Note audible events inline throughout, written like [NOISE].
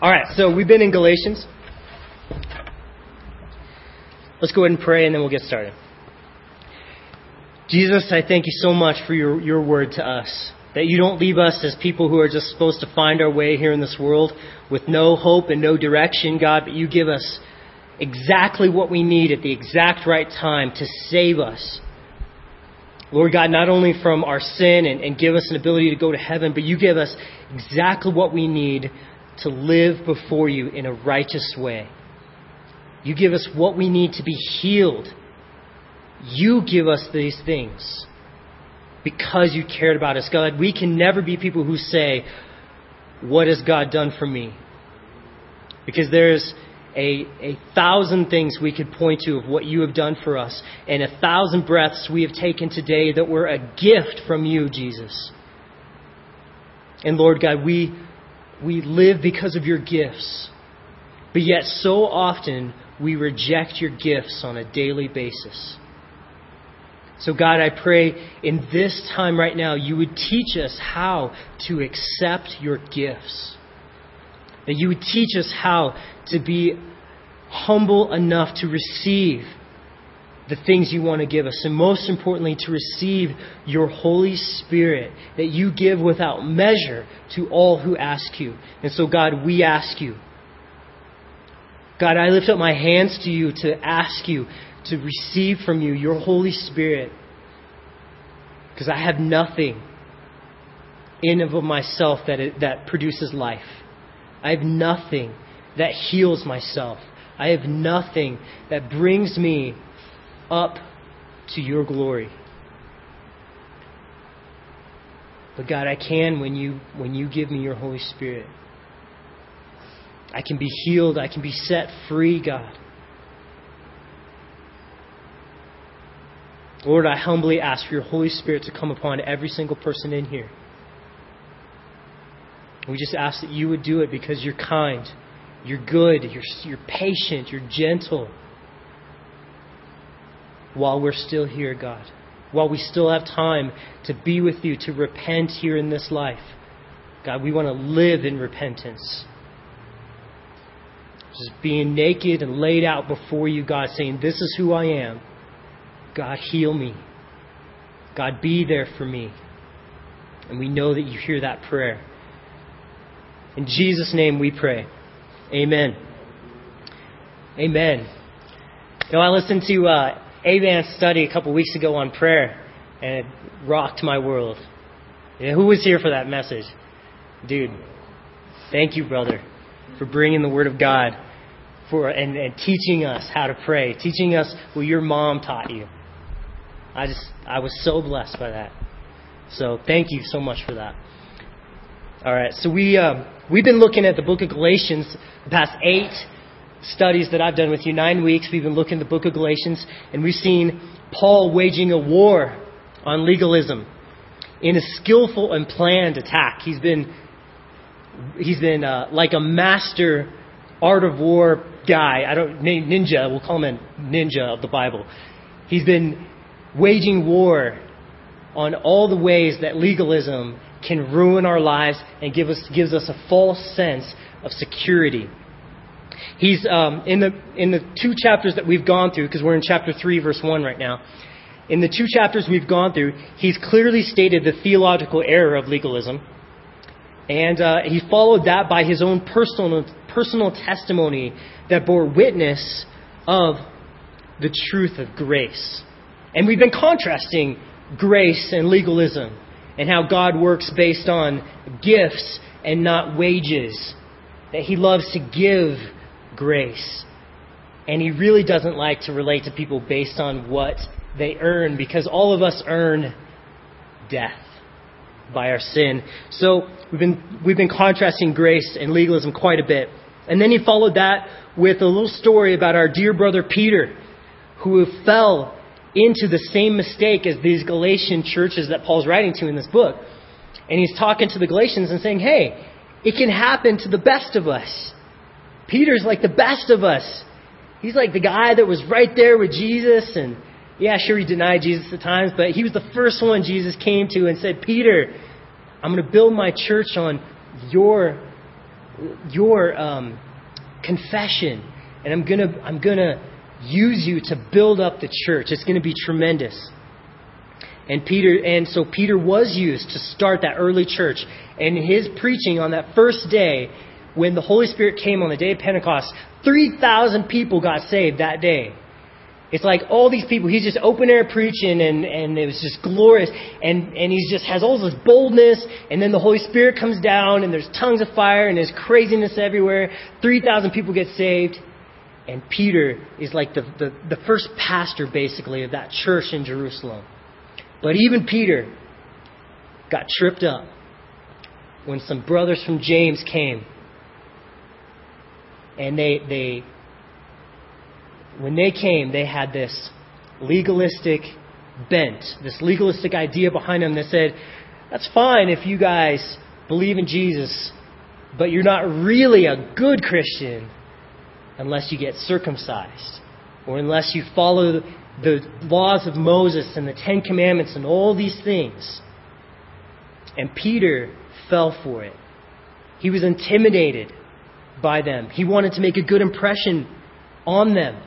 All right, so we've been in Galatians. Let's go ahead and pray and then we'll get started. Jesus, I thank you so much for your, your word to us. That you don't leave us as people who are just supposed to find our way here in this world with no hope and no direction, God, but you give us exactly what we need at the exact right time to save us. Lord God, not only from our sin and, and give us an ability to go to heaven, but you give us exactly what we need to live before you in a righteous way. You give us what we need to be healed. You give us these things because you cared about us. God, we can never be people who say, What has God done for me? Because there's a, a thousand things we could point to of what you have done for us, and a thousand breaths we have taken today that were a gift from you, Jesus. And Lord God, we, we live because of your gifts. But yet, so often, we reject your gifts on a daily basis. So, God, I pray in this time right now, you would teach us how to accept your gifts. That you would teach us how to be humble enough to receive the things you want to give us. And most importantly, to receive your Holy Spirit that you give without measure to all who ask you. And so, God, we ask you. God, I lift up my hands to you to ask you to receive from you your Holy Spirit. Because I have nothing in of myself that, it, that produces life. I have nothing that heals myself. I have nothing that brings me up to your glory. But God, I can when you when you give me your Holy Spirit. I can be healed, I can be set free, God. Lord, I humbly ask for your Holy Spirit to come upon every single person in here. We just ask that you would do it because you're kind, you're good, you're, you're patient, you're gentle. While we're still here, God, while we still have time to be with you, to repent here in this life, God, we want to live in repentance. Just being naked and laid out before you, God, saying, This is who I am. God, heal me. God, be there for me. And we know that you hear that prayer. In Jesus' name we pray. Amen. Amen. Know, I listened to uh, Avan's study a couple weeks ago on prayer, and it rocked my world. Who was here for that message? Dude, thank you, brother, for bringing the Word of God for and, and teaching us how to pray, teaching us what your mom taught you. I just I was so blessed by that. So thank you so much for that. All right, so we um, we've been looking at the book of Galatians the past eight studies that I've done with you. Nine weeks we've been looking at the book of Galatians, and we've seen Paul waging a war on legalism in a skillful and planned attack. He's been he's been uh, like a master art of war guy. I don't ninja. We'll call him a ninja of the Bible. He's been waging war on all the ways that legalism can ruin our lives and give us, gives us a false sense of security. He's um, in the in the two chapters that we've gone through because we're in chapter three, verse one right now. In the two chapters we've gone through, he's clearly stated the theological error of legalism, and uh, he followed that by his own personal personal testimony that bore witness of the truth of grace. And we've been contrasting grace and legalism and how God works based on gifts and not wages. That He loves to give grace. And He really doesn't like to relate to people based on what they earn because all of us earn death by our sin. So we've been, we've been contrasting grace and legalism quite a bit. And then he followed that with a little story about our dear brother Peter, who fell into the same mistake as these Galatian churches that Paul's writing to in this book. And he's talking to the Galatians and saying, hey, it can happen to the best of us. Peter's like the best of us. He's like the guy that was right there with Jesus. And yeah, sure, he denied Jesus at times, but he was the first one Jesus came to and said, Peter, I'm going to build my church on your your um, confession, and I'm gonna I'm gonna use you to build up the church. It's gonna be tremendous. And Peter and so Peter was used to start that early church. And his preaching on that first day, when the Holy Spirit came on the day of Pentecost, three thousand people got saved that day. It's like all these people, he's just open air preaching and, and it was just glorious. And, and he just has all this boldness and then the Holy Spirit comes down and there's tongues of fire and there's craziness everywhere. 3,000 people get saved. And Peter is like the, the, the first pastor basically of that church in Jerusalem. But even Peter got tripped up when some brothers from James came and they, they when they came, they had this legalistic bent, this legalistic idea behind them that said, that's fine if you guys believe in Jesus, but you're not really a good Christian unless you get circumcised or unless you follow the laws of Moses and the Ten Commandments and all these things. And Peter fell for it. He was intimidated by them. He wanted to make a good impression on them.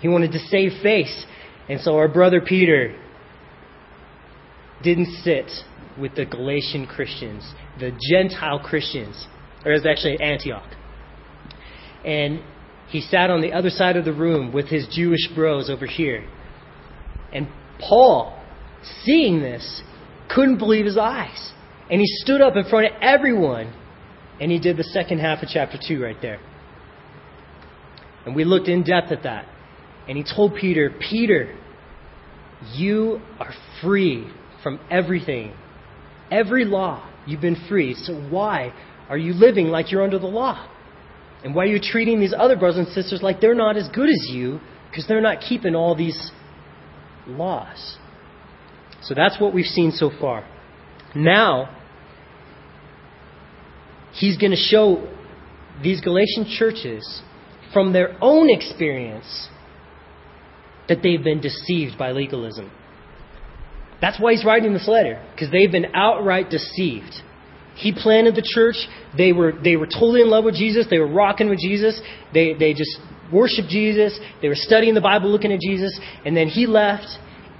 He wanted to save face. And so our brother Peter didn't sit with the Galatian Christians, the Gentile Christians, or it was actually Antioch. And he sat on the other side of the room with his Jewish bros over here. And Paul, seeing this, couldn't believe his eyes. And he stood up in front of everyone and he did the second half of chapter 2 right there. And we looked in depth at that. And he told Peter, Peter, you are free from everything. Every law, you've been free. So why are you living like you're under the law? And why are you treating these other brothers and sisters like they're not as good as you because they're not keeping all these laws? So that's what we've seen so far. Now, he's going to show these Galatian churches from their own experience that they've been deceived by legalism. That's why he's writing this letter, because they've been outright deceived. He planted the church. They were, they were totally in love with Jesus. They were rocking with Jesus. They, they just worshiped Jesus. They were studying the Bible, looking at Jesus. And then he left,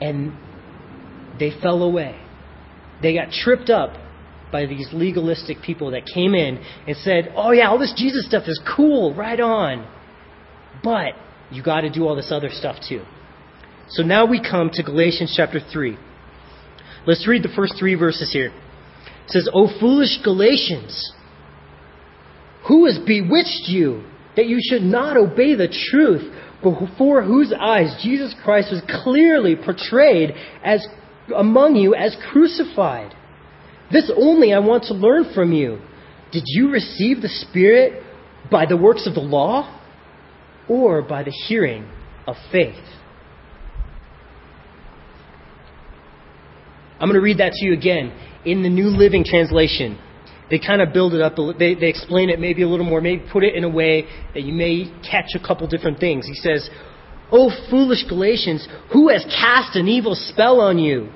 and they fell away. They got tripped up by these legalistic people that came in and said, Oh, yeah, all this Jesus stuff is cool, right on. But you got to do all this other stuff too. So now we come to Galatians chapter 3. Let's read the first three verses here. It says, O foolish Galatians, who has bewitched you that you should not obey the truth, before whose eyes Jesus Christ was clearly portrayed as among you as crucified? This only I want to learn from you. Did you receive the Spirit by the works of the law or by the hearing of faith? I'm going to read that to you again in the New Living Translation. They kind of build it up, they, they explain it maybe a little more, maybe put it in a way that you may catch a couple different things. He says, O foolish Galatians, who has cast an evil spell on you?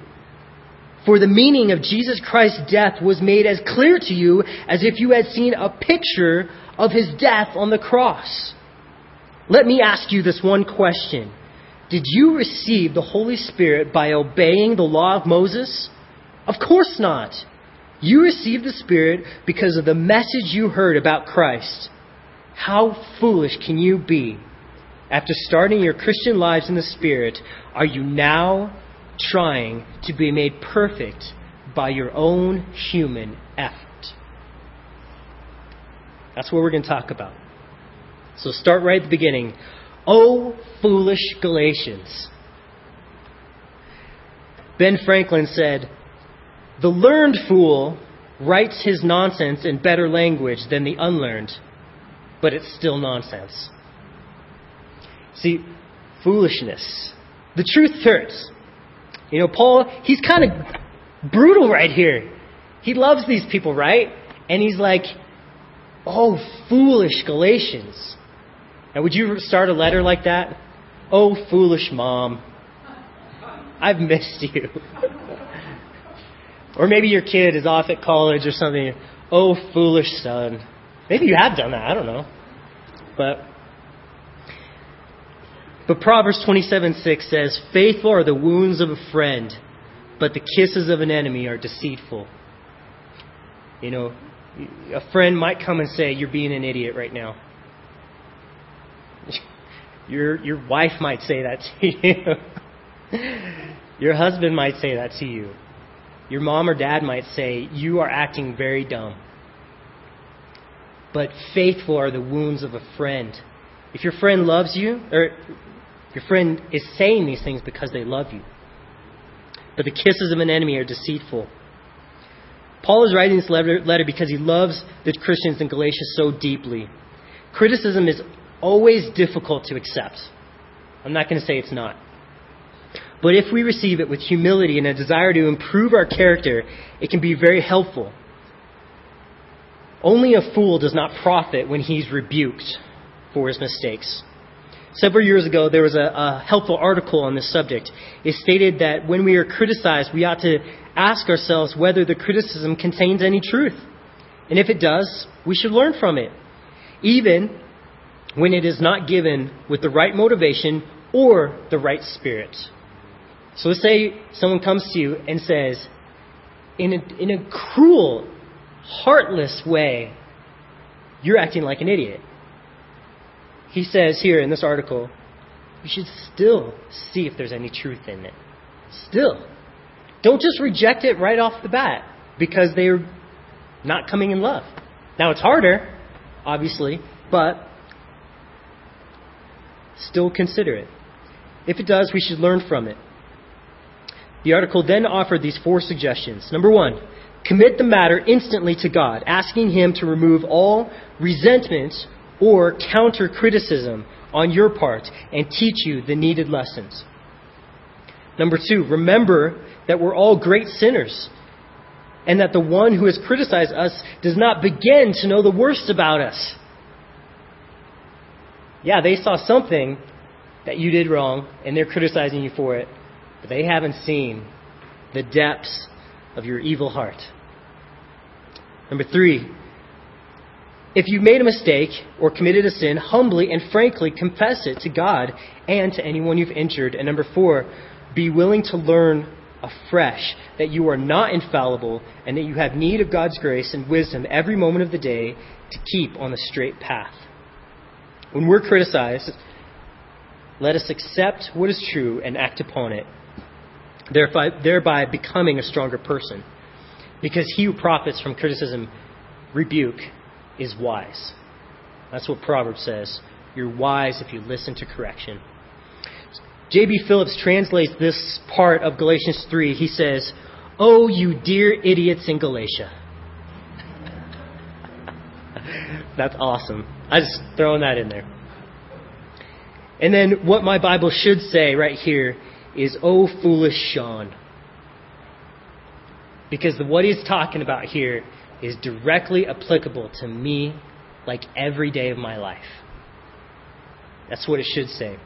For the meaning of Jesus Christ's death was made as clear to you as if you had seen a picture of his death on the cross. Let me ask you this one question. Did you receive the Holy Spirit by obeying the law of Moses? Of course not. You received the Spirit because of the message you heard about Christ. How foolish can you be? After starting your Christian lives in the Spirit, are you now trying to be made perfect by your own human effort? That's what we're going to talk about. So start right at the beginning. Oh, foolish Galatians. Ben Franklin said, The learned fool writes his nonsense in better language than the unlearned, but it's still nonsense. See, foolishness. The truth hurts. You know, Paul, he's kind of brutal right here. He loves these people, right? And he's like, Oh, foolish Galatians. Now, would you start a letter like that? Oh, foolish mom. I've missed you. [LAUGHS] or maybe your kid is off at college or something. Oh, foolish son. Maybe you have done that. I don't know. But but Proverbs 27:6 says, "Faithful are the wounds of a friend, but the kisses of an enemy are deceitful." You know, a friend might come and say, "You're being an idiot right now." [LAUGHS] Your your wife might say that to [LAUGHS] you. Your husband might say that to you. Your mom or dad might say, You are acting very dumb. But faithful are the wounds of a friend. If your friend loves you, or your friend is saying these things because they love you. But the kisses of an enemy are deceitful. Paul is writing this letter because he loves the Christians in Galatia so deeply. Criticism is always difficult to accept. I'm not going to say it's not. But if we receive it with humility and a desire to improve our character, it can be very helpful. Only a fool does not profit when he's rebuked for his mistakes. Several years ago, there was a, a, helpful article on this subject. It stated that when we are criticized, we ought to ask ourselves whether the criticism contains any truth. And if it does, we should learn from it, even when it is not given with the right motivation or the right spirit. So let's say someone comes to you and says, in a, in a cruel, heartless way, you're acting like an idiot. He says here in this article, you should still see if there's any truth in it. Still. Don't just reject it right off the bat because they're not coming in love. Now it's harder, obviously, but still consider it. If it does, we should learn from it. The article then offered these four suggestions. Number one, commit the matter instantly to God, asking Him to remove all resentment or counter criticism on your part and teach you the needed lessons. Number two, remember that we're all great sinners and that the one who has criticized us does not begin to know the worst about us. Yeah, they saw something that you did wrong and they're criticizing you for it, but they haven't seen the depths of your evil heart. Number three, if you made a mistake or committed a sin, humbly and frankly confess it to God and to anyone you've injured. And number four, be willing to learn afresh that you are not infallible and that you have need of God's grace and wisdom every moment of the day to keep on the straight path. When we're criticized, let us accept what is true and act upon it thereby, thereby becoming a stronger person. Because he who profits from criticism, rebuke, is wise. That's what Proverbs says. You're wise if you listen to correction. J.B. Phillips translates this part of Galatians 3. He says, Oh, you dear idiots in Galatia. [LAUGHS] That's awesome. I just throwing that in there. And then what my Bible should say right here is, Oh, foolish Sean. Because what he's talking about here is directly applicable to me like every day of my life. That's what it should say.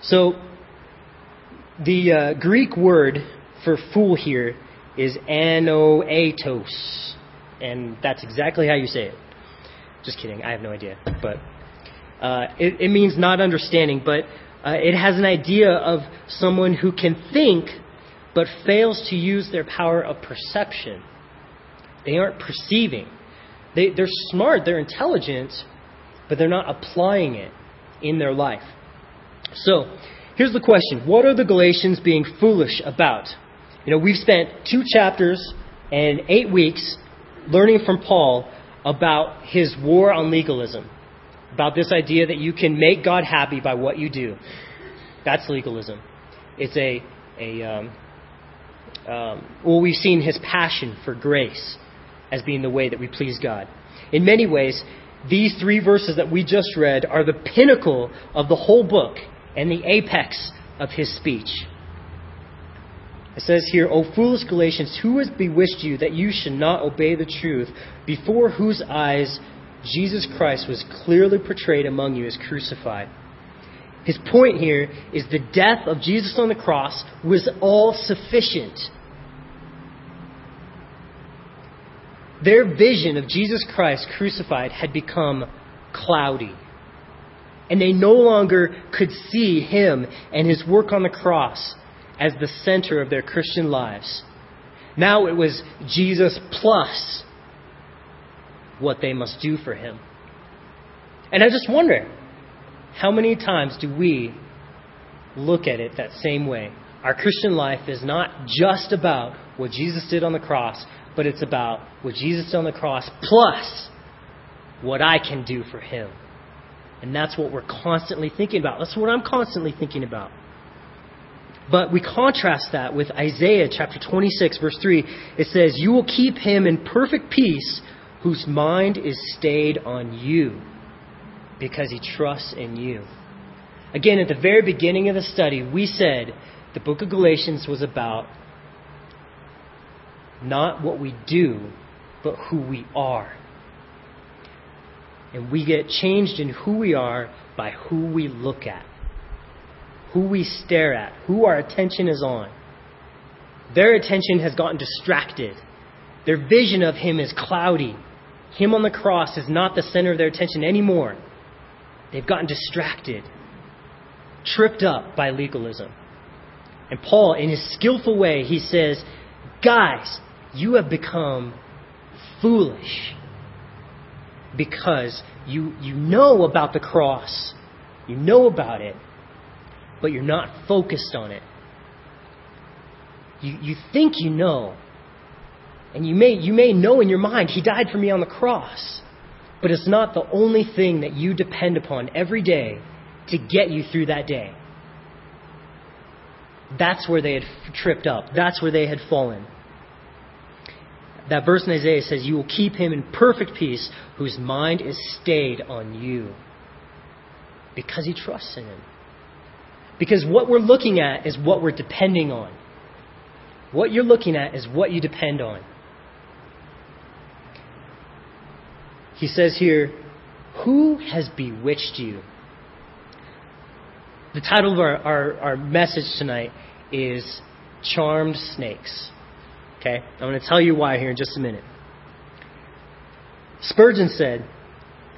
So, the uh, Greek word for fool here is anoetos. And that's exactly how you say it. Just kidding, I have no idea. But uh, it, it means not understanding, but uh, it has an idea of someone who can think but fails to use their power of perception. They aren't perceiving. They, they're smart, they're intelligent, but they're not applying it in their life. So, here's the question What are the Galatians being foolish about? You know, we've spent two chapters and eight weeks learning from Paul about his war on legalism about this idea that you can make God happy by what you do. That's legalism. It's a, a um, um, well, we've seen his passion for grace as being the way that we please God. In many ways, these three verses that we just read are the pinnacle of the whole book and the apex of his speech. It says here, O foolish Galatians, who has bewitched you that you should not obey the truth, before whose eyes Jesus Christ was clearly portrayed among you as crucified. His point here is the death of Jesus on the cross was all sufficient. Their vision of Jesus Christ crucified had become cloudy. And they no longer could see him and his work on the cross as the center of their Christian lives. Now it was Jesus plus what they must do for him. And I just wonder how many times do we look at it that same way? Our Christian life is not just about what Jesus did on the cross, but it's about what Jesus did on the cross plus what I can do for him. And that's what we're constantly thinking about. That's what I'm constantly thinking about. But we contrast that with Isaiah chapter 26, verse 3. It says, You will keep him in perfect peace whose mind is stayed on you because he trusts in you. Again, at the very beginning of the study, we said the book of Galatians was about not what we do, but who we are. And we get changed in who we are by who we look at, who we stare at, who our attention is on. Their attention has gotten distracted. Their vision of Him is cloudy. Him on the cross is not the center of their attention anymore. They've gotten distracted, tripped up by legalism. And Paul, in his skillful way, he says, Guys, you have become foolish because you, you know about the cross, you know about it, but you're not focused on it. You, you think you know, and you may, you may know in your mind, He died for me on the cross. But it's not the only thing that you depend upon every day to get you through that day. That's where they had tripped up. That's where they had fallen. That verse in Isaiah says, You will keep him in perfect peace whose mind is stayed on you because he trusts in him. Because what we're looking at is what we're depending on. What you're looking at is what you depend on. He says here, Who has bewitched you? The title of our, our, our message tonight is Charmed Snakes. Okay? I'm going to tell you why here in just a minute. Spurgeon said,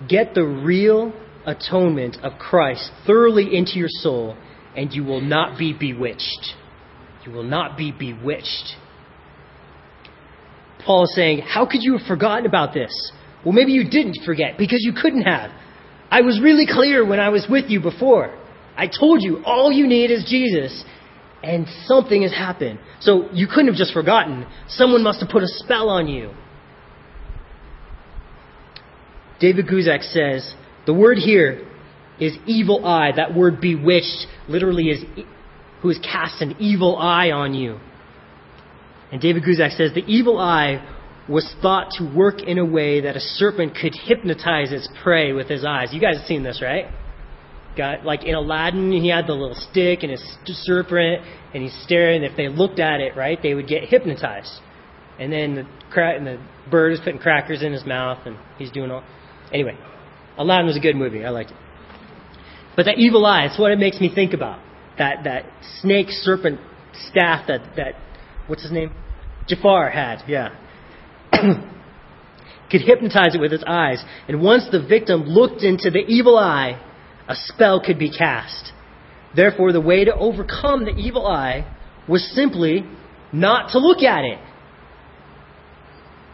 Get the real atonement of Christ thoroughly into your soul, and you will not be bewitched. You will not be bewitched. Paul is saying, How could you have forgotten about this? Well, maybe you didn't forget because you couldn't have. I was really clear when I was with you before. I told you all you need is Jesus, and something has happened. So you couldn't have just forgotten. Someone must have put a spell on you. David Guzik says the word here is evil eye. That word bewitched literally is who has cast an evil eye on you. And David Guzik says the evil eye was thought to work in a way that a serpent could hypnotize its prey with his eyes. You guys have seen this, right? Got like in Aladdin, he had the little stick and his serpent, and he's staring. If they looked at it, right, they would get hypnotized. And then the cra- and the bird is putting crackers in his mouth, and he's doing all. Anyway, Aladdin was a good movie. I liked it. But that evil eye, it's what it makes me think about. That that snake serpent staff that that what's his name? Jafar had, yeah. [CLEARS THROAT] could hypnotize it with its eyes. And once the victim looked into the evil eye, a spell could be cast. Therefore, the way to overcome the evil eye was simply not to look at it.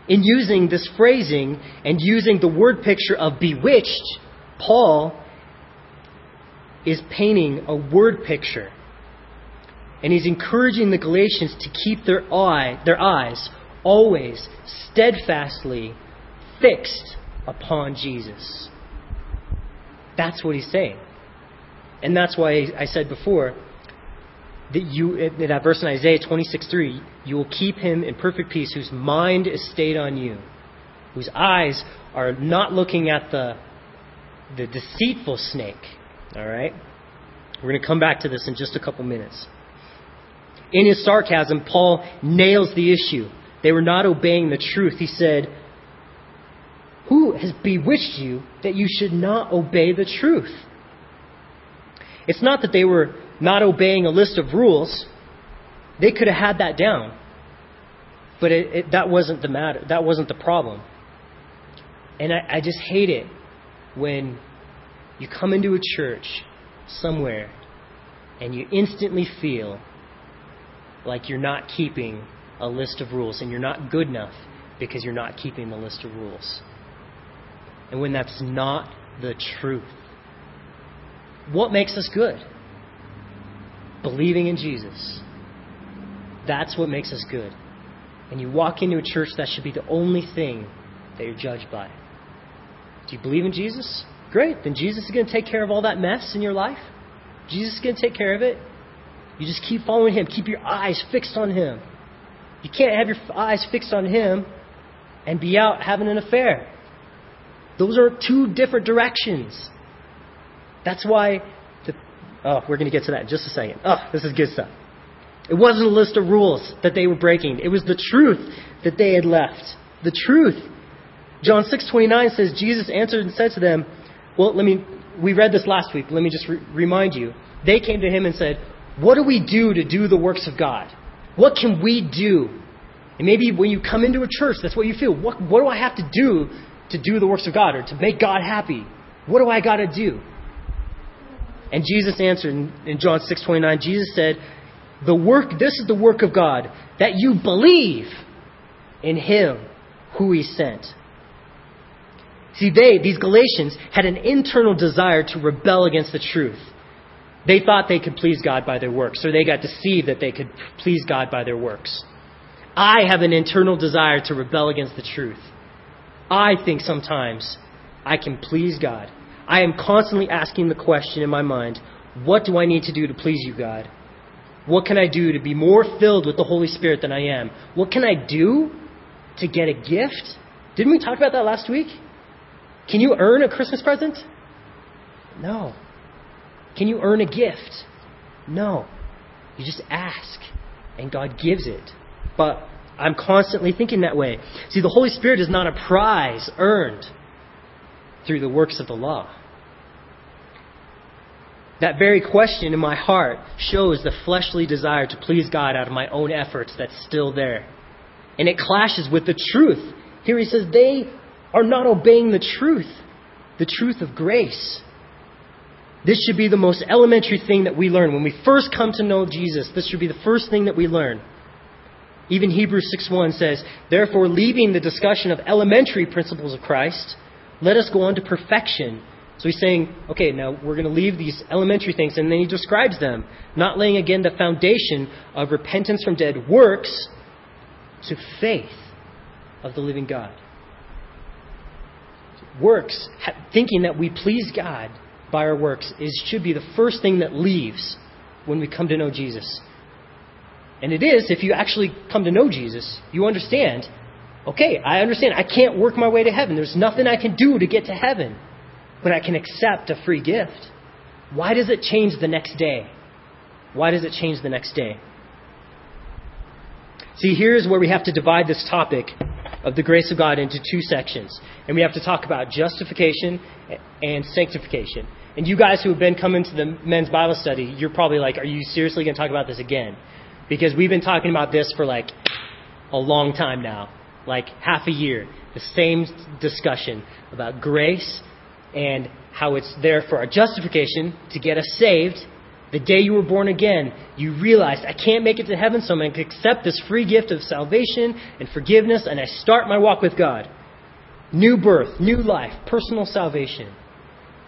In using this phrasing and using the word picture of bewitched, Paul is painting a word picture. And he's encouraging the Galatians to keep their eye, their eyes always steadfastly fixed upon Jesus. That's what he's saying. And that's why I said before that you, in that verse in Isaiah 26 3, you will keep him in perfect peace whose mind is stayed on you, whose eyes are not looking at the, the deceitful snake. All right? We're going to come back to this in just a couple minutes. In his sarcasm, Paul nails the issue. They were not obeying the truth. He said, Who has bewitched you that you should not obey the truth? It's not that they were not obeying a list of rules. They could have had that down. But it, it, that wasn't the matter. That wasn't the problem. And I, I just hate it when you come into a church somewhere and you instantly feel like you're not keeping a list of rules and you're not good enough because you're not keeping the list of rules. And when that's not the truth, what makes us good? Believing in Jesus. That's what makes us good. And you walk into a church, that should be the only thing that you're judged by. Do you believe in Jesus? Great. Then Jesus is going to take care of all that mess in your life. Jesus is going to take care of it. You just keep following Him. Keep your eyes fixed on Him. You can't have your eyes fixed on Him and be out having an affair. Those are two different directions. That's why the. Oh, we're going to get to that in just a second. Oh, this is good stuff. It wasn't a list of rules that they were breaking. It was the truth that they had left. The truth. John 6:29 says Jesus answered and said to them, "Well, let me we read this last week. Let me just re- remind you. They came to him and said, "What do we do to do the works of God? What can we do?" And maybe when you come into a church, that's what you feel. What, what do I have to do to do the works of God or to make God happy? What do I got to do? And Jesus answered in, John 6:29. Jesus said, "The work this is the work of God, that you believe in him who he sent." See, they, these Galatians, had an internal desire to rebel against the truth. They thought they could please God by their works, or they got deceived that they could please God by their works. I have an internal desire to rebel against the truth. I think sometimes I can please God. I am constantly asking the question in my mind what do I need to do to please you, God? What can I do to be more filled with the Holy Spirit than I am? What can I do to get a gift? Didn't we talk about that last week? Can you earn a Christmas present? No. Can you earn a gift? No. You just ask, and God gives it. But I'm constantly thinking that way. See, the Holy Spirit is not a prize earned through the works of the law. That very question in my heart shows the fleshly desire to please God out of my own efforts that's still there. And it clashes with the truth. Here he says, they are not obeying the truth, the truth of grace. This should be the most elementary thing that we learn. When we first come to know Jesus, this should be the first thing that we learn. Even Hebrews 6:1 says, "Therefore, leaving the discussion of elementary principles of Christ, let us go on to perfection." So he's saying, okay, now we're going to leave these elementary things, and then he describes them, not laying again the foundation of repentance from dead works to faith of the living God. Works, thinking that we please God by our works, is should be the first thing that leaves when we come to know Jesus. And it is, if you actually come to know Jesus, you understand, okay, I understand. I can't work my way to heaven. There's nothing I can do to get to heaven, but I can accept a free gift. Why does it change the next day? Why does it change the next day? See, here's where we have to divide this topic of the grace of God into two sections. And we have to talk about justification and sanctification. And you guys who have been coming to the men's Bible study, you're probably like, are you seriously going to talk about this again? Because we've been talking about this for like a long time now, like half a year. The same discussion about grace and how it's there for our justification to get us saved. The day you were born again, you realized, I can't make it to heaven, so I'm going to accept this free gift of salvation and forgiveness, and I start my walk with God. New birth, new life, personal salvation.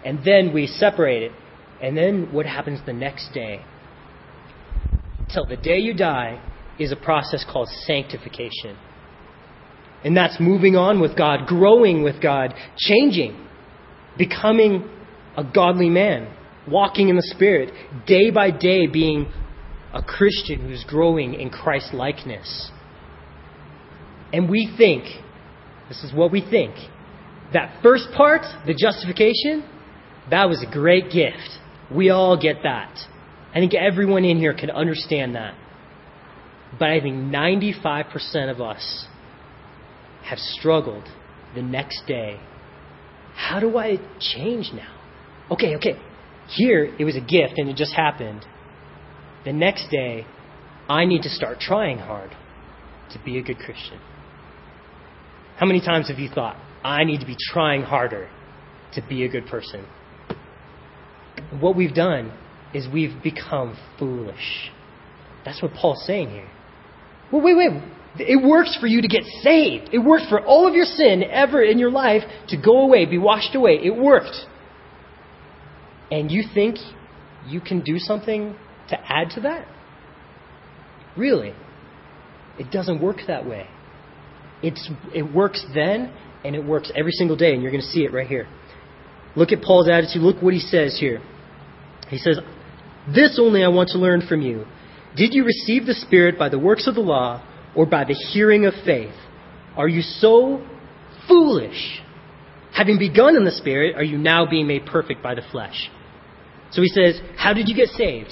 And then we separate it. And then what happens the next day? Till the day you die is a process called sanctification. And that's moving on with God, growing with God, changing, becoming a godly man, walking in the Spirit, day by day being a Christian who's growing in Christ likeness. And we think, this is what we think, that first part, the justification, that was a great gift. We all get that. I think everyone in here can understand that. But I think 95% of us have struggled the next day. How do I change now? Okay, okay. Here, it was a gift and it just happened. The next day, I need to start trying hard. to be a good Christian? How many times have you thought, I need to be trying harder to be a good person? What we've done is we've become foolish. That's what Paul's saying here. Well, wait, wait. It works for you to get saved. It worked for all of your sin ever in your life to go away, be washed away. It worked. And you think you can do something to add to that? Really? It doesn't work that way. It's, it works then, and it works every single day, and you're going to see it right here. Look at Paul's attitude. Look what he says here. He says, This only I want to learn from you. Did you receive the Spirit by the works of the law or by the hearing of faith? Are you so foolish? Having begun in the Spirit, are you now being made perfect by the flesh? So he says, How did you get saved?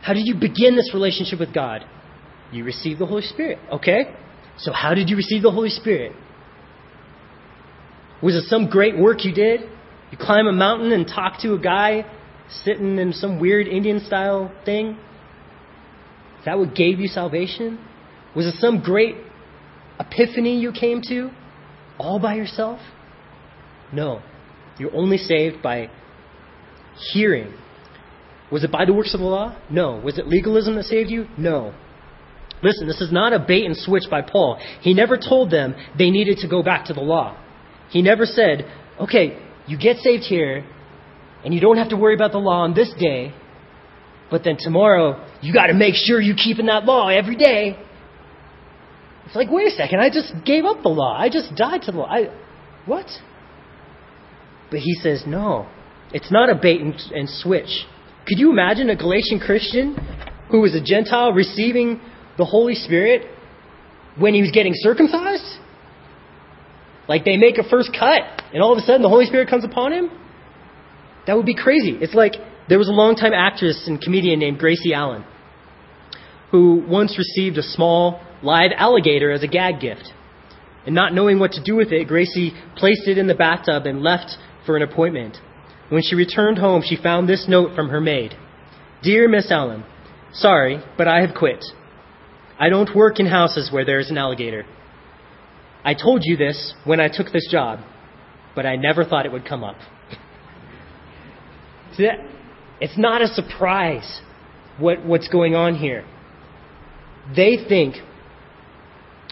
How did you begin this relationship with God? You received the Holy Spirit. Okay? So how did you receive the Holy Spirit? Was it some great work you did? You climb a mountain and talk to a guy sitting in some weird Indian style thing? Is that what gave you salvation? Was it some great epiphany you came to all by yourself? No. You're only saved by hearing. Was it by the works of the law? No. Was it legalism that saved you? No. Listen, this is not a bait and switch by Paul. He never told them they needed to go back to the law. He never said, okay, you get saved here, and you don't have to worry about the law on this day, but then tomorrow, you got to make sure you're keeping that law every day. It's like, wait a second, I just gave up the law. I just died to the law. I, what? But he says, no, it's not a bait and, and switch. Could you imagine a Galatian Christian who was a Gentile receiving the Holy Spirit when he was getting circumcised? Like they make a first cut, and all of a sudden the Holy Spirit comes upon him? That would be crazy. It's like there was a longtime actress and comedian named Gracie Allen who once received a small live alligator as a gag gift. And not knowing what to do with it, Gracie placed it in the bathtub and left for an appointment. When she returned home, she found this note from her maid Dear Miss Allen, sorry, but I have quit. I don't work in houses where there is an alligator. I told you this when I took this job, but I never thought it would come up. See that? It's not a surprise what, what's going on here. They think,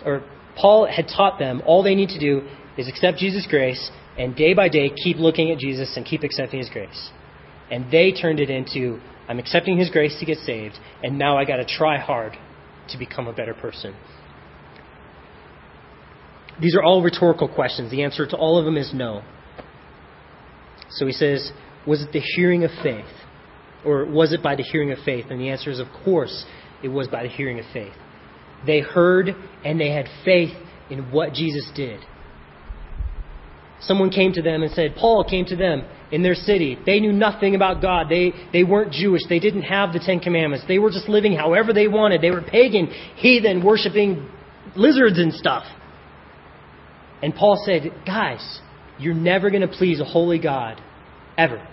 or Paul had taught them, all they need to do is accept Jesus' grace and day by day keep looking at Jesus and keep accepting His grace. And they turned it into, I'm accepting His grace to get saved, and now I got to try hard to become a better person. These are all rhetorical questions. The answer to all of them is no. So he says, Was it the hearing of faith? Or was it by the hearing of faith? And the answer is, of course, it was by the hearing of faith. They heard and they had faith in what Jesus did. Someone came to them and said, Paul came to them in their city. They knew nothing about God. They, they weren't Jewish. They didn't have the Ten Commandments. They were just living however they wanted. They were pagan, heathen, worshiping lizards and stuff. And Paul said, Guys, you're never going to please a holy God. Ever.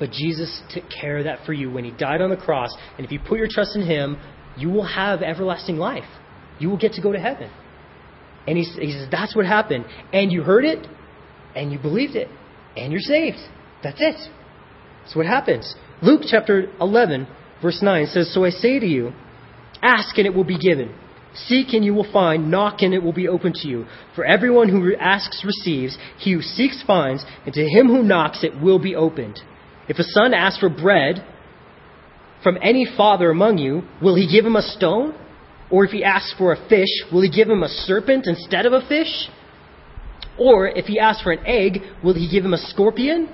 But Jesus took care of that for you when he died on the cross. And if you put your trust in him, you will have everlasting life. You will get to go to heaven. And he, he says, That's what happened. And you heard it, and you believed it, and you're saved. That's it. That's what happens. Luke chapter 11, verse 9 says, So I say to you, ask and it will be given. Seek and you will find. Knock and it will be open to you. For everyone who asks receives. He who seeks finds. And to him who knocks it will be opened. If a son asks for bread from any father among you, will he give him a stone? Or if he asks for a fish, will he give him a serpent instead of a fish? Or if he asks for an egg, will he give him a scorpion?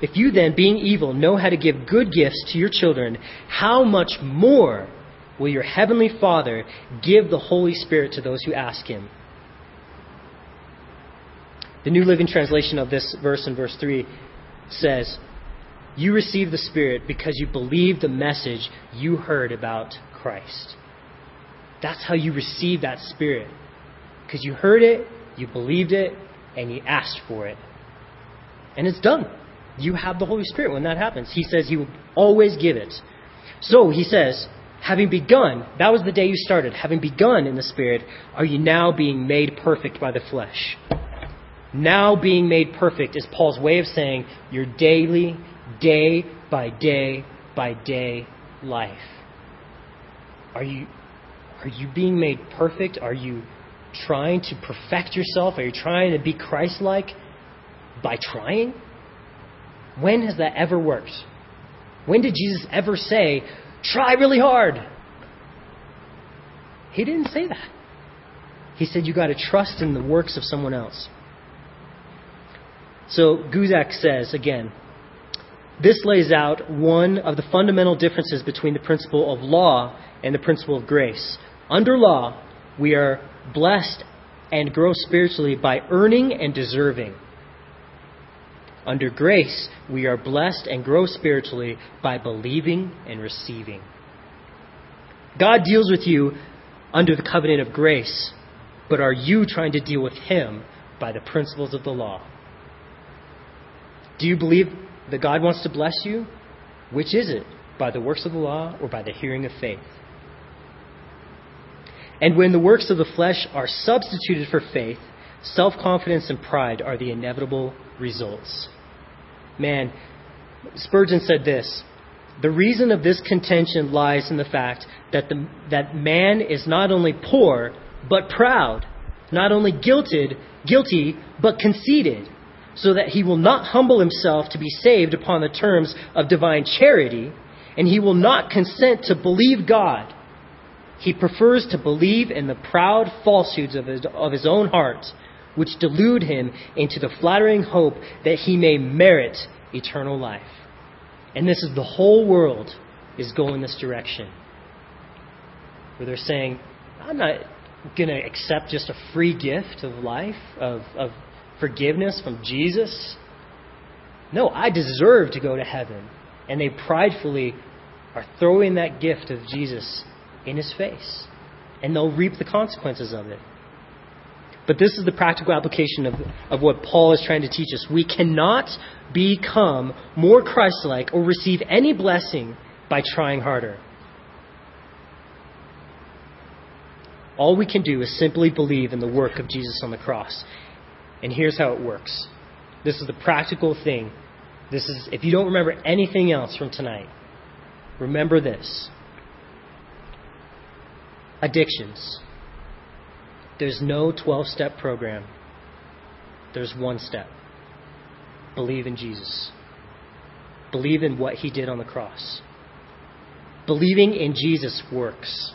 If you then, being evil, know how to give good gifts to your children, how much more will your heavenly Father give the Holy Spirit to those who ask him? The New Living Translation of this verse in verse 3 says, You receive the Spirit because you believe the message you heard about Christ. That's how you receive that Spirit. Because you heard it, you believed it, and you asked for it. And it's done. You have the Holy Spirit when that happens. He says He will always give it. So, He says, having begun, that was the day you started, having begun in the Spirit, are you now being made perfect by the flesh? Now being made perfect is Paul's way of saying your daily, day by day by day life. Are you, are you being made perfect? Are you trying to perfect yourself? Are you trying to be Christ like by trying? When has that ever worked? When did Jesus ever say, try really hard? He didn't say that. He said you got to trust in the works of someone else. So Guzik says again, this lays out one of the fundamental differences between the principle of law and the principle of grace. Under law, we are blessed and grow spiritually by earning and deserving. Under grace, we are blessed and grow spiritually by believing and receiving. God deals with you under the covenant of grace, but are you trying to deal with Him by the principles of the law? Do you believe that God wants to bless you? Which is it? By the works of the law or by the hearing of faith? And when the works of the flesh are substituted for faith, self confidence and pride are the inevitable results. Man, Spurgeon said this The reason of this contention lies in the fact that, the, that man is not only poor, but proud, not only guilted, guilty, but conceited, so that he will not humble himself to be saved upon the terms of divine charity, and he will not consent to believe God. He prefers to believe in the proud falsehoods of his, of his own heart which delude him into the flattering hope that he may merit eternal life. And this is the whole world is going this direction. Where they're saying, I'm not going to accept just a free gift of life, of, of forgiveness from Jesus. No, I deserve to go to heaven. And they pridefully are throwing that gift of Jesus in his face. And they'll reap the consequences of it. But this is the practical application of, of what Paul is trying to teach us. We cannot become more Christ like or receive any blessing by trying harder. All we can do is simply believe in the work of Jesus on the cross. And here's how it works. This is the practical thing. This is if you don't remember anything else from tonight, remember this. Addictions. There's no 12 step program, there's one step believe in Jesus, believe in what he did on the cross. Believing in Jesus works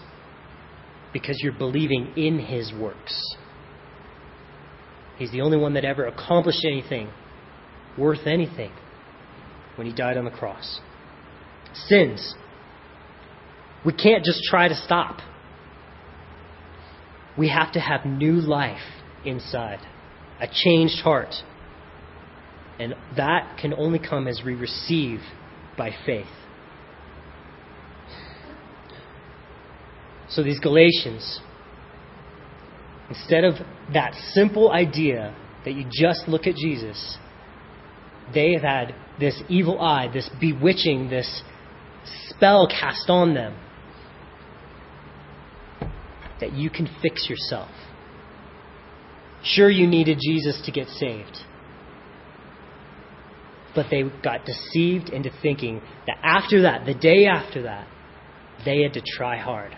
because you're believing in his works. He's the only one that ever accomplished anything worth anything when he died on the cross. Sins. We can't just try to stop we have to have new life inside, a changed heart. And that can only come as we receive by faith. So these Galatians, instead of that simple idea that you just look at Jesus, they have had this evil eye, this bewitching, this spell cast on them that you can fix yourself. Sure, you needed Jesus to get saved. But they got deceived into thinking that after that, the day after that, they had to try hard.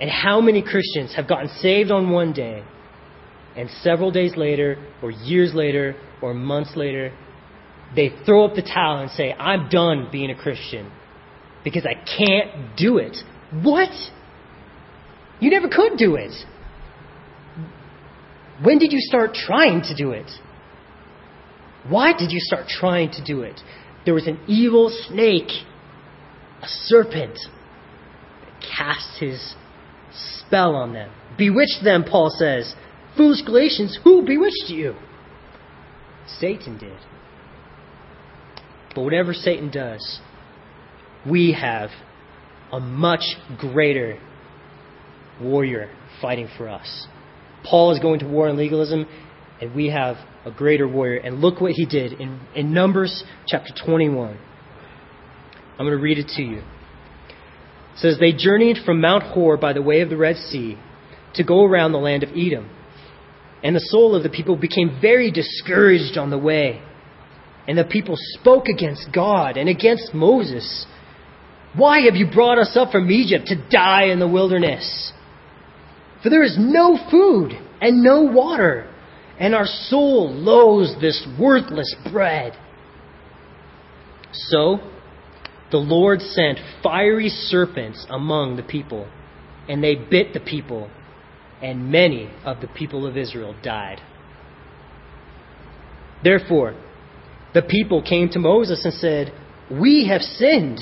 And how many Christians have gotten saved on one day, and several days later, or years later, or months later, they throw up the towel and say, I'm done being a Christian because I can't do it. What? You never could do it. When did you start trying to do it? Why did you start trying to do it? There was an evil snake, a serpent, that cast his spell on them. Bewitched them, Paul says. Foolish Galatians, who bewitched you? Satan did. But whatever Satan does, we have a much greater warrior fighting for us. Paul is going to war on legalism, and we have a greater warrior. And look what he did in, in Numbers chapter 21. I'm going to read it to you. says they journeyed from Mount Hor by the way of the Red Sea to go around the land of Edom. And the soul of the people became very discouraged on the way. And the people spoke against God and against Moses. Why have you brought us up from Egypt to die in the wilderness? For there is no food and no water, and our soul loathes this worthless bread. So the Lord sent fiery serpents among the people, and they bit the people, and many of the people of Israel died. Therefore, the people came to Moses and said, We have sinned.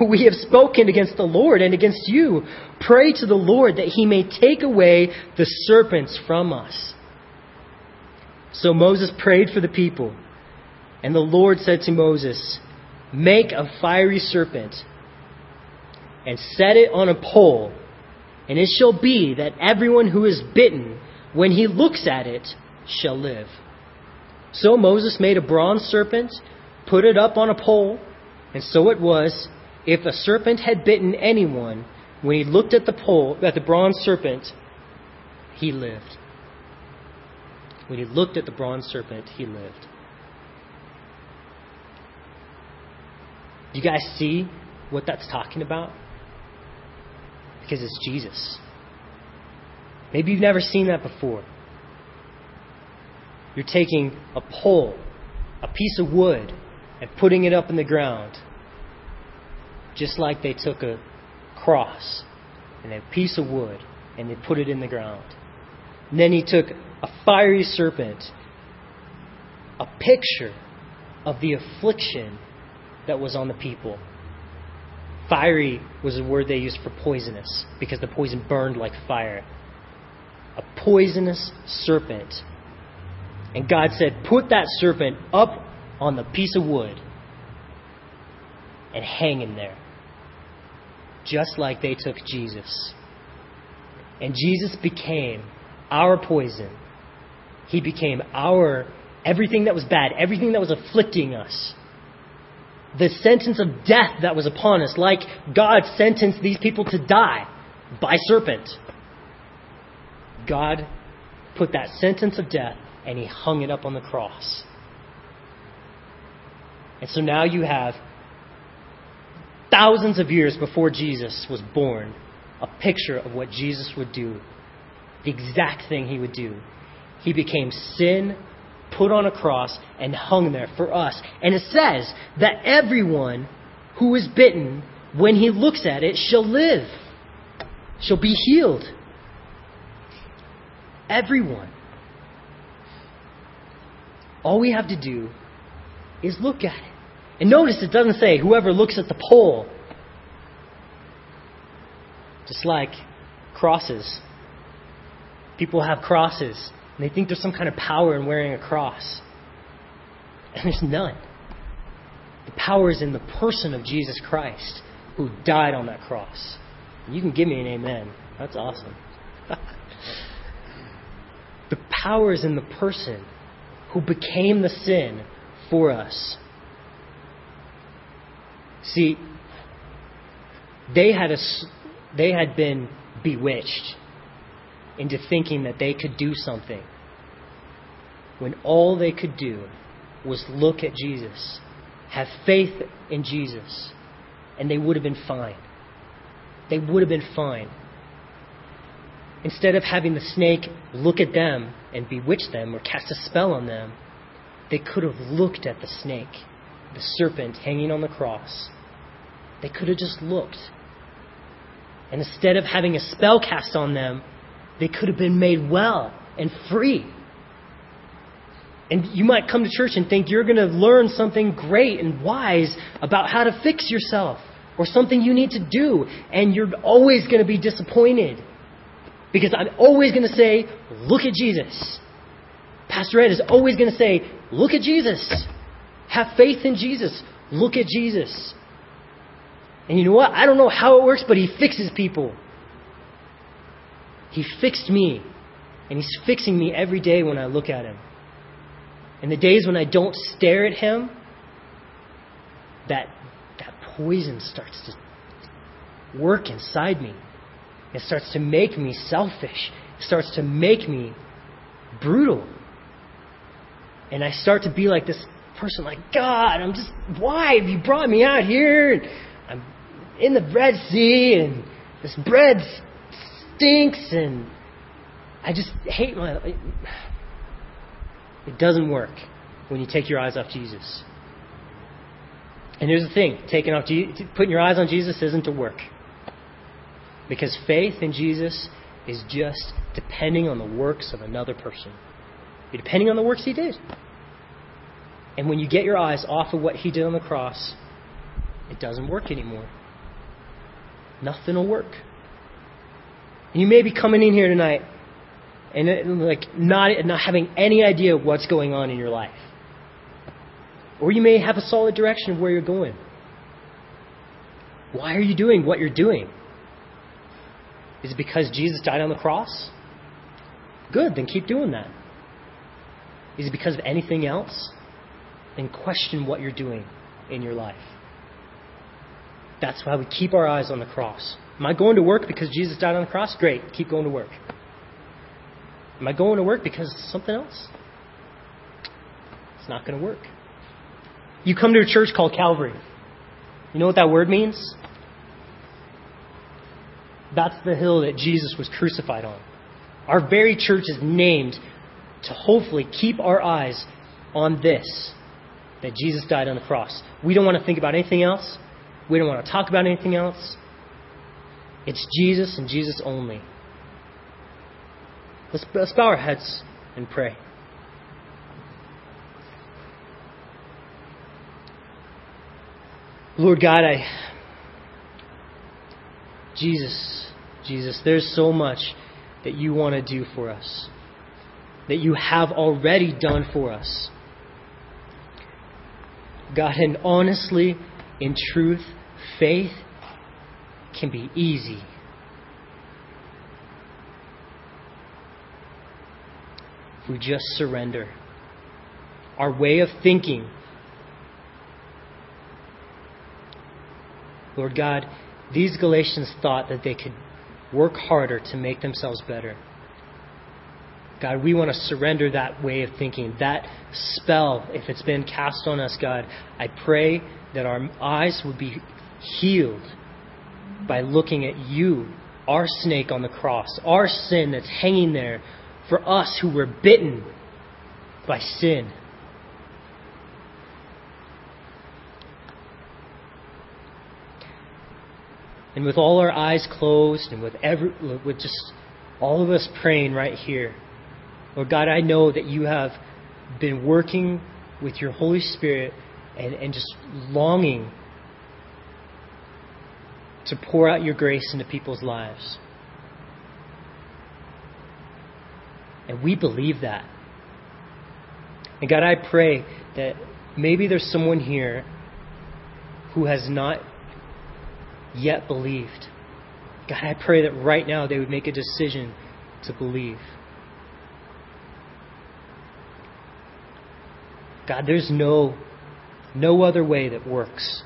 We have spoken against the Lord and against you. Pray to the Lord that he may take away the serpents from us. So Moses prayed for the people, and the Lord said to Moses, Make a fiery serpent and set it on a pole, and it shall be that everyone who is bitten, when he looks at it, shall live. So Moses made a bronze serpent, put it up on a pole, and so it was, if a serpent had bitten anyone, when he looked at the pole, at the bronze serpent, he lived. When he looked at the bronze serpent, he lived. You guys see what that's talking about? Because it's Jesus. Maybe you've never seen that before. You're taking a pole, a piece of wood, and putting it up in the ground. Just like they took a cross and a piece of wood and they put it in the ground. And then he took a fiery serpent, a picture of the affliction that was on the people. Fiery was a word they used for poisonous because the poison burned like fire. A poisonous serpent. And God said, Put that serpent up on the piece of wood and hang him there. Just like they took Jesus. And Jesus became our poison. He became our everything that was bad, everything that was afflicting us the sentence of death that was upon us, like God sentenced these people to die by serpent. God put that sentence of death and he hung it up on the cross. And so now you have thousands of years before Jesus was born a picture of what Jesus would do, the exact thing he would do. He became sin put on a cross and hung there for us. And it says that everyone who is bitten, when he looks at it, shall live, shall be healed. Everyone. All we have to do is look at it. And notice it doesn't say whoever looks at the pole. Just like crosses. People have crosses. And they think there's some kind of power in wearing a cross. And there's none. The power is in the person of Jesus Christ who died on that cross. You can give me an amen. That's awesome. [LAUGHS] the power is in the person who became the sin for us. See, they had, a, they had been bewitched into thinking that they could do something when all they could do was look at Jesus, have faith in Jesus, and they would have been fine. They would have been fine. Instead of having the snake look at them and bewitch them or cast a spell on them, they could have looked at the snake, the serpent hanging on the cross. They could have just looked. And instead of having a spell cast on them, they could have been made well and free. And you might come to church and think you're going to learn something great and wise about how to fix yourself or something you need to do, and you're always going to be disappointed. Because I'm always going to say, look at Jesus. Pastor Ed is always going to say, look at Jesus. Have faith in Jesus. Look at Jesus. And you know what? I don't know how it works, but he fixes people. He fixed me, and He's fixing me every day when I look at Him. And the days when I don't stare at Him, that, that poison starts to work inside me. It starts to make me selfish. It starts to make me brutal. And I start to be like this person, like, God, I'm just, why have you brought me out here? And I'm in the Red Sea, and this bread stinks, and I just hate my. It doesn't work when you take your eyes off Jesus. And here's the thing taking off, putting your eyes on Jesus isn't to work. Because faith in Jesus is just depending on the works of another person. You're depending on the works he did. And when you get your eyes off of what he did on the cross, it doesn't work anymore. Nothing will work. And You may be coming in here tonight and uh, like not not having any idea what's going on in your life. Or you may have a solid direction of where you're going. Why are you doing what you're doing? Is it because Jesus died on the cross? Good, then keep doing that. Is it because of anything else? Then question what you're doing in your life. That's why we keep our eyes on the cross. Am I going to work because Jesus died on the cross? Great, keep going to work. Am I going to work because something else? It's not going to work. You come to a church called Calvary. You know what that word means? That's the hill that Jesus was crucified on. Our very church is named to hopefully keep our eyes on this that Jesus died on the cross. We don't want to think about anything else. We don't want to talk about anything else. It's Jesus and Jesus only. Let's, let's bow our heads and pray. Lord God, I. Jesus, Jesus, there's so much that you want to do for us, that you have already done for us. God, and honestly, in truth, faith can be easy. If we just surrender. Our way of thinking Lord God, these Galatians thought that they could work harder to make themselves better. God, we want to surrender that way of thinking, that spell, if it's been cast on us, God. I pray that our eyes would be healed by looking at you, our snake on the cross, our sin that's hanging there for us who were bitten by sin. And with all our eyes closed and with every with just all of us praying right here. Lord God, I know that you have been working with your Holy Spirit and, and just longing to pour out your grace into people's lives. And we believe that. And God, I pray that maybe there's someone here who has not yet believed. God, I pray that right now they would make a decision to believe. God, there's no, no other way that works.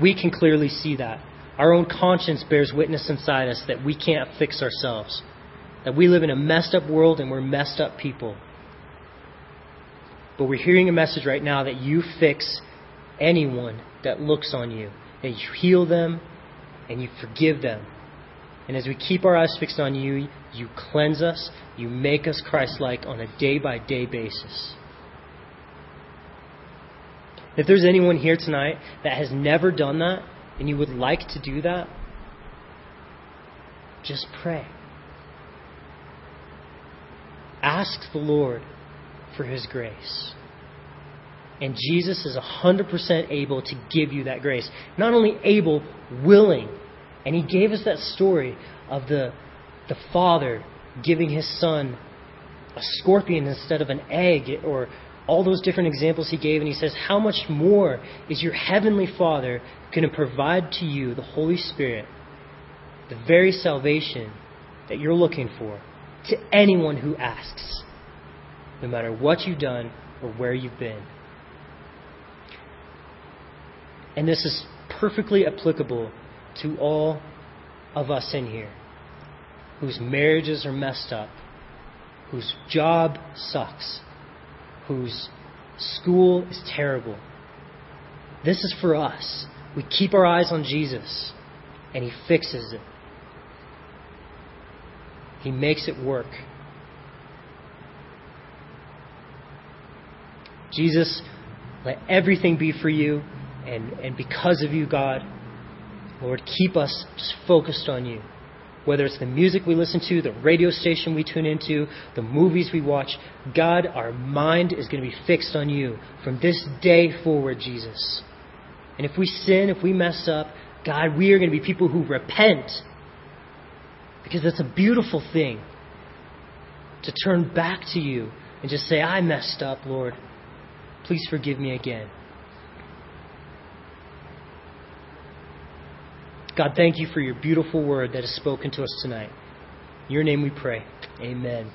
We can clearly see that. Our own conscience bears witness inside us that we can't fix ourselves, that we live in a messed up world and we're messed up people. But we're hearing a message right now that you fix anyone that looks on you that you heal them and you forgive them. And as we keep our eyes fixed on you, you cleanse us, you make us Christ like on a day by day basis. If there's anyone here tonight that has never done that and you would like to do that, just pray. Ask the Lord for His grace. And Jesus is 100% able to give you that grace. Not only able, willing. And he gave us that story of the, the father giving his son a scorpion instead of an egg, or all those different examples he gave. And he says, How much more is your heavenly Father going to provide to you the Holy Spirit, the very salvation that you're looking for, to anyone who asks, no matter what you've done or where you've been? And this is perfectly applicable to all of us in here whose marriages are messed up, whose job sucks, whose school is terrible. This is for us. We keep our eyes on Jesus, and He fixes it. He makes it work. Jesus, let everything be for you, and, and because of you, God, Lord, keep us just focused on you. Whether it's the music we listen to, the radio station we tune into, the movies we watch, God, our mind is going to be fixed on you from this day forward, Jesus. And if we sin, if we mess up, God, we are going to be people who repent. Because that's a beautiful thing to turn back to you and just say, I messed up, Lord. Please forgive me again. God, thank you for your beautiful word that is spoken to us tonight. In your name we pray. Amen.